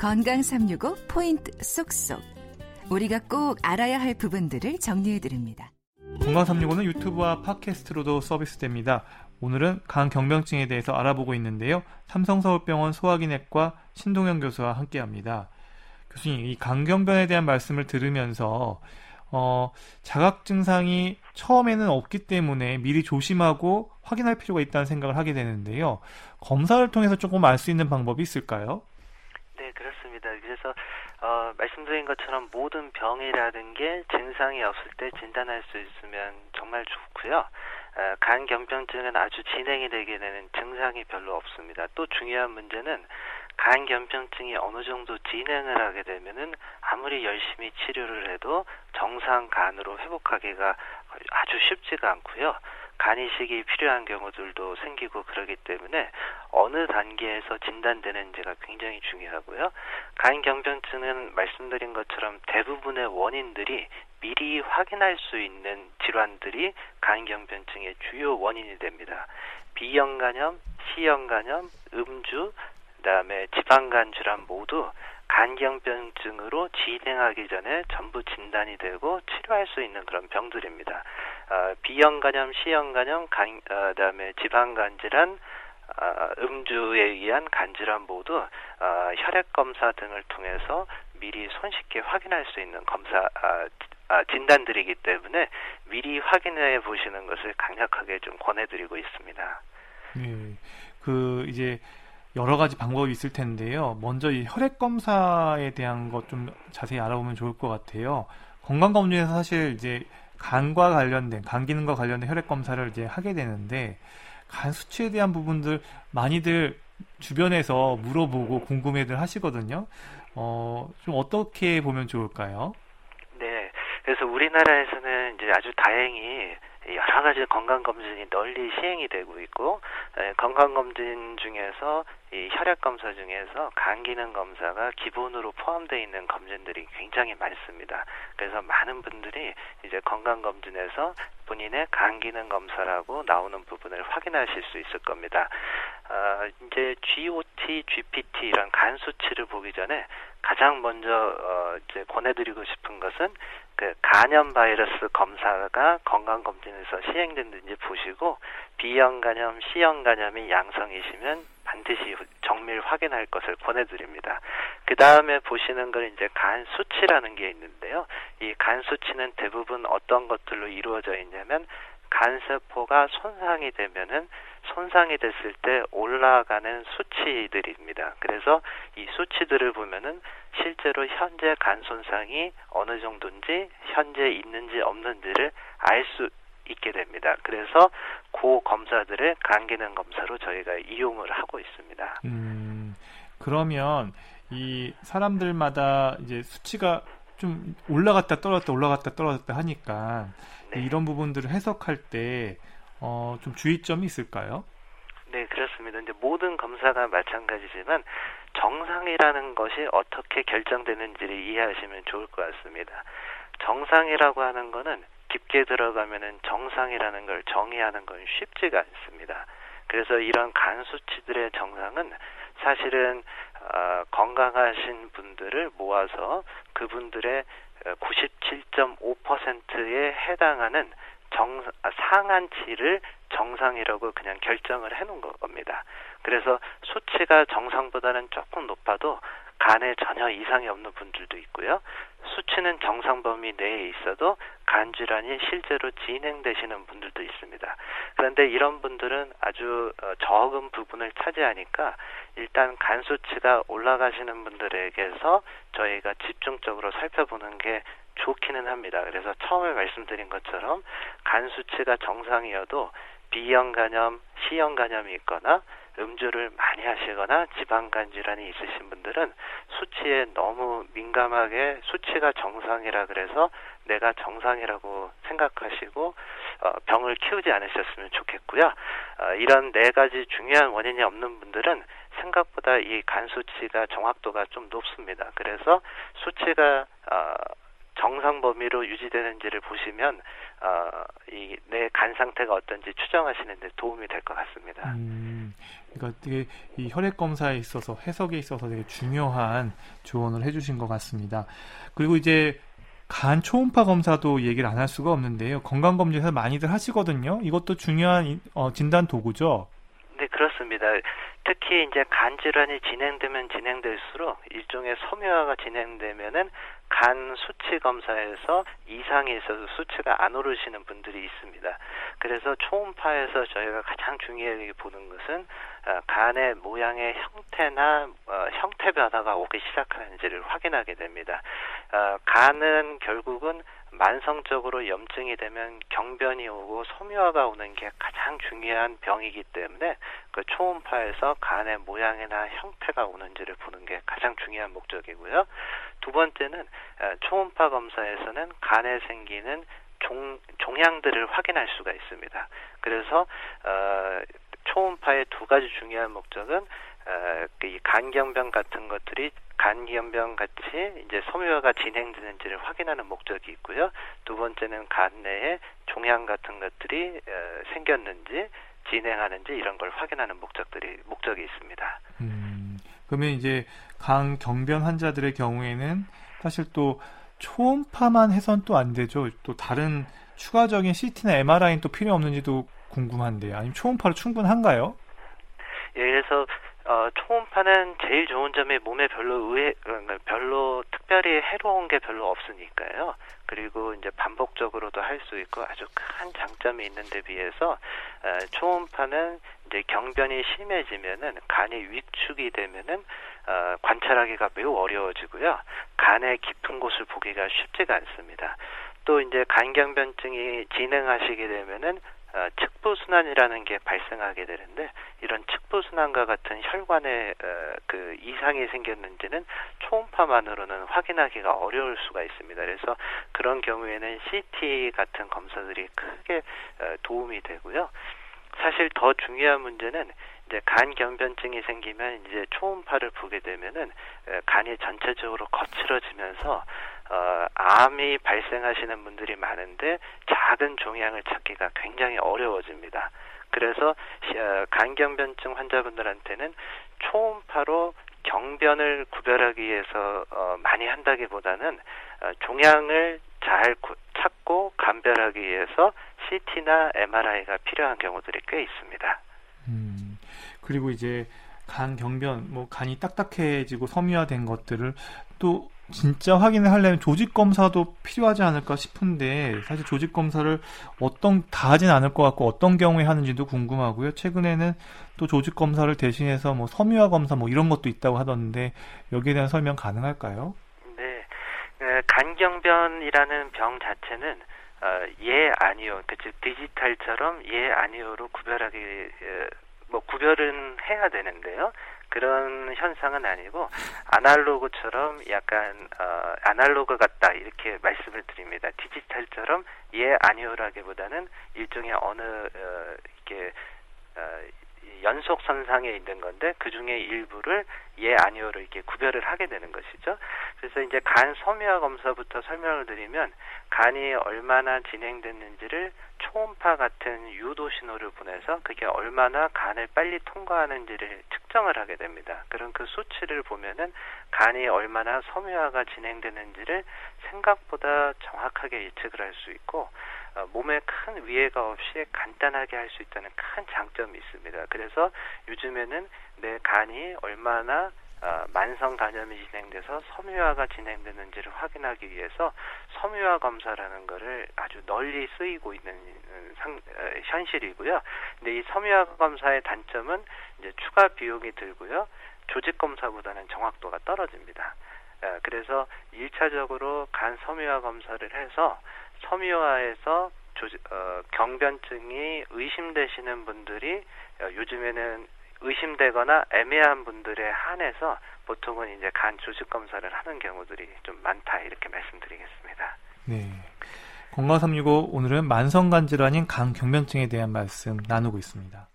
건강 365 포인트 쏙쏙. 우리가 꼭 알아야 할 부분들을 정리해 드립니다. 건강 365는 유튜브와 팟캐스트로도 서비스됩니다. 오늘은 간 경병증에 대해서 알아보고 있는데요. 삼성서울병원 소화기내과 신동현 교수와 함께합니다. 교수님, 이 간경변에 대한 말씀을 들으면서 어, 자각 증상이 처음에는 없기 때문에 미리 조심하고 확인할 필요가 있다는 생각을 하게 되는데요. 검사를 통해서 조금 알 수 있는 방법이 있을까요? 네, 그렇습니다. 그래서 어, 말씀드린 것처럼 모든 병이라는 게 증상이 없을 때 진단할 수 있으면 정말 좋고요. 어, 간경병증은 아주 진행이 되게 되는 증상이 별로 없습니다. 또 중요한 문제는 간경병증이 어느 정도 진행을 하게 되면은 아무리 열심히 치료를 해도 정상 간으로 회복하기가 아주 쉽지가 않고요. 간이식이 필요한 경우들도 생기고 그러기 때문에 어느 단계에서 진단되는지가 굉장히 중요하고요. 간경병증은 말씀드린 것처럼 대부분의 원인들이 미리 확인할 수 있는 질환들이 간경변증의 주요 원인이 됩니다. B형 간염, C형 간염, 음주, 그다음에 지방간 질환 모두 간경변증으로 진행하기 전에 전부 진단이 되고 치료할 수 있는 그런 병들입니다. 어, B형 간염, C형 간염, 간, 어, 그다음에 지방 간 질환, 어, 음주에 의한 간질환 모두 어, 혈액 검사 등을 통해서 미리 손쉽게 확인할 수 있는 검사 아, 아, 진단들이기 때문에 미리 확인해 보시는 것을 강력하게 좀 권해드리고 있습니다. 네, 그 이제 여러 가지 방법이 있을 텐데요. 먼저 이 혈액 검사에 대한 것 좀 자세히 알아보면 좋을 것 같아요. 건강 검진에서 사실 이제 간과 관련된 간 기능과 관련된 혈액 검사를 이제 하게 되는데 간 수치에 대한 부분들 많이들 주변에서 물어보고 궁금해들 하시거든요. 어, 좀 어떻게 보면 좋을까요? 네. 그래서 우리나라에서는 이제 아주 다행히 여러 가지 건강 검진이 널리 시행이 되고 있고 건강 검진 중에서 이 혈액 검사 중에서 간 기능 검사가 기본으로 포함되어 있는 검진들이 굉장히 많습니다. 그래서 많은 분들이 이제 건강 검진에서 본인의 간 기능 검사라고 나오는 부분을 확인하실 수 있을 겁니다. 어, 이제 GOT, GPT 이런 간 수치를 보기 전에 가장 먼저 어, 이제 권해드리고 싶은 것은 그 간염 바이러스 검사가 건강 검진에서 시행됐는지 보시고 B형 간염, C형 간염이 양성이시면 반드시 정밀 확인할 것을 권해드립니다. 그 다음에 보시는 건 이제 간 수치라는 게 있는데요. 이 간 수치는 대부분 어떤 것들로 이루어져 있냐면 간세포가 손상이 되면은 손상이 됐을 때 올라가는 수치들입니다. 그래서 이 수치들을 보면은 실제로 현재 간 손상이 어느 정도인지 현재 있는지 없는지를 알 수 있게 됩니다. 그래서 고 검사들을 간 기능 검사로 저희가 이용을 하고 있습니다. 음, 그러면 이 사람들마다 이제 수치가 좀 올라갔다 떨어졌다 올라갔다 떨어졌다 하니까 네. 이런 부분들을 해석할 때 어, 좀 주의점이 있을까요? 네, 그렇습니다. 이제 모든 검사가 마찬가지지만 정상이라는 것이 어떻게 결정되는지를 이해하시면 좋을 것 같습니다. 정상이라고 하는 거는 깊게 들어가면은 정상이라는 걸 정의하는 건 쉽지가 않습니다. 그래서 이런 간 수치들의 정상은 사실은 어, 건강하신 분들을 모아서 그분들의 97.5%에 해당하는 정, 아, 상한치를 정상이라고 그냥 결정을 해놓은 겁니다. 그래서 수치가 정상보다는 조금 높아도 간에 전혀 이상이 없는 분들도 있고요. 수치는 정상 범위 내에 있어도 간 질환이 실제로 진행되시는 분들도 있습니다. 그런데 이런 분들은 아주 어, 적은 부분을 차지하니까 일단 간 수치가 올라가시는 분들에게서 저희가 집중적으로 살펴보는 게 좋기는 합니다. 그래서 처음에 말씀드린 것처럼 간 수치가 정상이어도 B형 간염, C형 간염이 있거나 음주를 많이 하시거나 지방간 질환이 있으신 분들은 수치에 너무 민감하게 수치가 정상이라 그래서 내가 정상이라고 생각하시고 어, 병을 키우지 않으셨으면 좋겠고요. 어, 이런 네 가지 중요한 원인이 없는 분들은 생각보다 이 간 수치가 정확도가 좀 높습니다. 그래서 수치가 어, 정상 범위로 유지되는지를 보시면 어, 이내 간 상태가 어떤지 추정하시는 데 도움이 될 것 같습니다. 음, 그러니까 되게 이 혈액 검사에 있어서 해석에 있어서 되게 중요한 조언을 해주신 것 같습니다. 그리고 이제 간 초음파 검사도 얘기를 안 할 수가 없는데요. 건강 검진에서 많이들 하시거든요. 이것도 중요한 어, 진단 도구죠. 네, 그렇습니다. 특히 이제 간 질환이 진행되면 진행될수록 일종의 섬유화가 진행되면은 간 수치 검사에서 이상이 있어서 수치가 안 오르시는 분들이 있습니다. 그래서 초음파에서 저희가 가장 중요하게 보는 것은 어, 간의 모양의 형태나 어, 형태 변화가 오기 시작하는지를 확인하게 됩니다. 어, 간은 결국은 만성적으로 염증이 되면 경변이 오고 섬유화가 오는 게 가장 중요한 병이기 때문에 그 초음파에서 간의 모양이나 형태가 오는지를 보는 게 가장 중요한 목적이고요. 두 번째는 초음파 검사에서는 간에 생기는 종, 종양들을 확인할 수가 있습니다. 그래서 어, 초음파의 두 가지 중요한 목적은 어, 그 간경변 같은 것들이 간기염병 같이 이제 섬유화가 진행되는지를 확인하는 목적이 있고요. 두 번째는 간 내에 종양 같은 것들이 어, 생겼는지 진행하는지 이런 걸 확인하는 목적들이 목적이 있습니다. 음, 그러면 이제 간 경변 환자들의 경우에는 사실 또 초음파만 해선 또 안 되죠. 또 다른 추가적인 CT나 MRI는 또 필요 없는지도 궁금한데요. 아니면 초음파로 충분한가요? 예, 그래서 어, 초음파는 제일 좋은 점이 몸에 별로 의해, 어, 별로 특별히 해로운 게 별로 없으니까요. 그리고 이제 반복적으로도 할 수 있고 아주 큰 장점이 있는데 비해서 어, 초음파는 이제 경변이 심해지면은 간이 위축이 되면은 어, 관찰하기가 매우 어려워지고요. 간의 깊은 곳을 보기가 쉽지가 않습니다. 또 이제 간경변증이 진행하시게 되면은 어, 측부 순환이라는 게 발생하게 되는데 이런 측부 순환과 같은 혈관에 어, 그 이상이 생겼는지는 초음파만으로는 확인하기가 어려울 수가 있습니다. 그래서 그런 경우에는 CT 같은 검사들이 크게 어, 도움이 되고요. 사실 더 중요한 문제는 이제 간 경변증이 생기면 이제 초음파를 보게 되면은 어, 간이 전체적으로 거칠어지면서 어, 암이 발생하시는 분들이 많은데 작은 종양을 찾기가 굉장히 어려워집니다. 그래서 어, 간경변증 환자분들한테는 초음파로 경변을 구별하기 위해서 어, 많이 한다기보다는 어, 종양을 잘 구, 찾고 감별하기 위해서 CT나 MRI가 필요한 경우들이 꽤 있습니다. 음, 그리고 이제 간 경변, 뭐 간이 딱딱해지고 섬유화된 것들을 또 진짜 확인을 하려면 조직 검사도 필요하지 않을까 싶은데 사실 조직 검사를 어떤 다 하진 않을 것 같고 어떤 경우에 하는지도 궁금하고요. 최근에는 또 조직 검사를 대신해서 뭐 섬유화 검사 뭐 이런 것도 있다고 하던데 여기에 대한 설명 가능할까요? 네, 간경변이라는 병 자체는 어, 예 아니요, 그 즉 디지털처럼 예 아니요로 구별하기 뭐 구별은 해야 되는데요. 그런 현상은 아니고 아날로그처럼 약간 어, 아날로그 같다 이렇게 말씀을 드립니다. 디지털처럼 예 아니오라기보다는 일종의 어느 어, 이렇게 어, 연속 선상에 있는 건데 그 중에 일부를 예 아니오로 이렇게 구별을 하게 되는 것이죠. 그래서 이제 간 섬유화 검사부터 설명을 드리면 간이 얼마나 진행됐는지를 초음파 같은 유도 신호를 보내서 그게 얼마나 간을 빨리 통과하는지를 측정을 하게 됩니다. 그럼 그 수치를 보면은 간이 얼마나 섬유화가 진행되는지를 생각보다 정확하게 예측을 할 수 있고 어, 몸에 큰 위해가 없이 간단하게 할 수 있다는 큰 장점이 있습니다. 그래서 요즘에는 내 간이 얼마나 어, 만성 간염이 진행돼서 섬유화가 진행되는지를 확인하기 위해서 섬유화 검사라는 것을 아주 널리 쓰이고 있는 상, 어, 현실이고요. 근데 이 섬유화 검사의 단점은 이제 추가 비용이 들고요. 조직 검사보다는 정확도가 떨어집니다. 어, 그래서 1차적으로 간 섬유화 검사를 해서 섬유화에서 조직, 어, 경변증이 의심되시는 분들이 어, 요즘에는 의심되거나 애매한 분들에 한해서 보통은 이제 간 조직 검사를 하는 경우들이 좀 많다 이렇게 말씀드리겠습니다. 네. 건강365 오늘은 만성간 질환인 간 경변증에 대한 말씀 나누고 있습니다.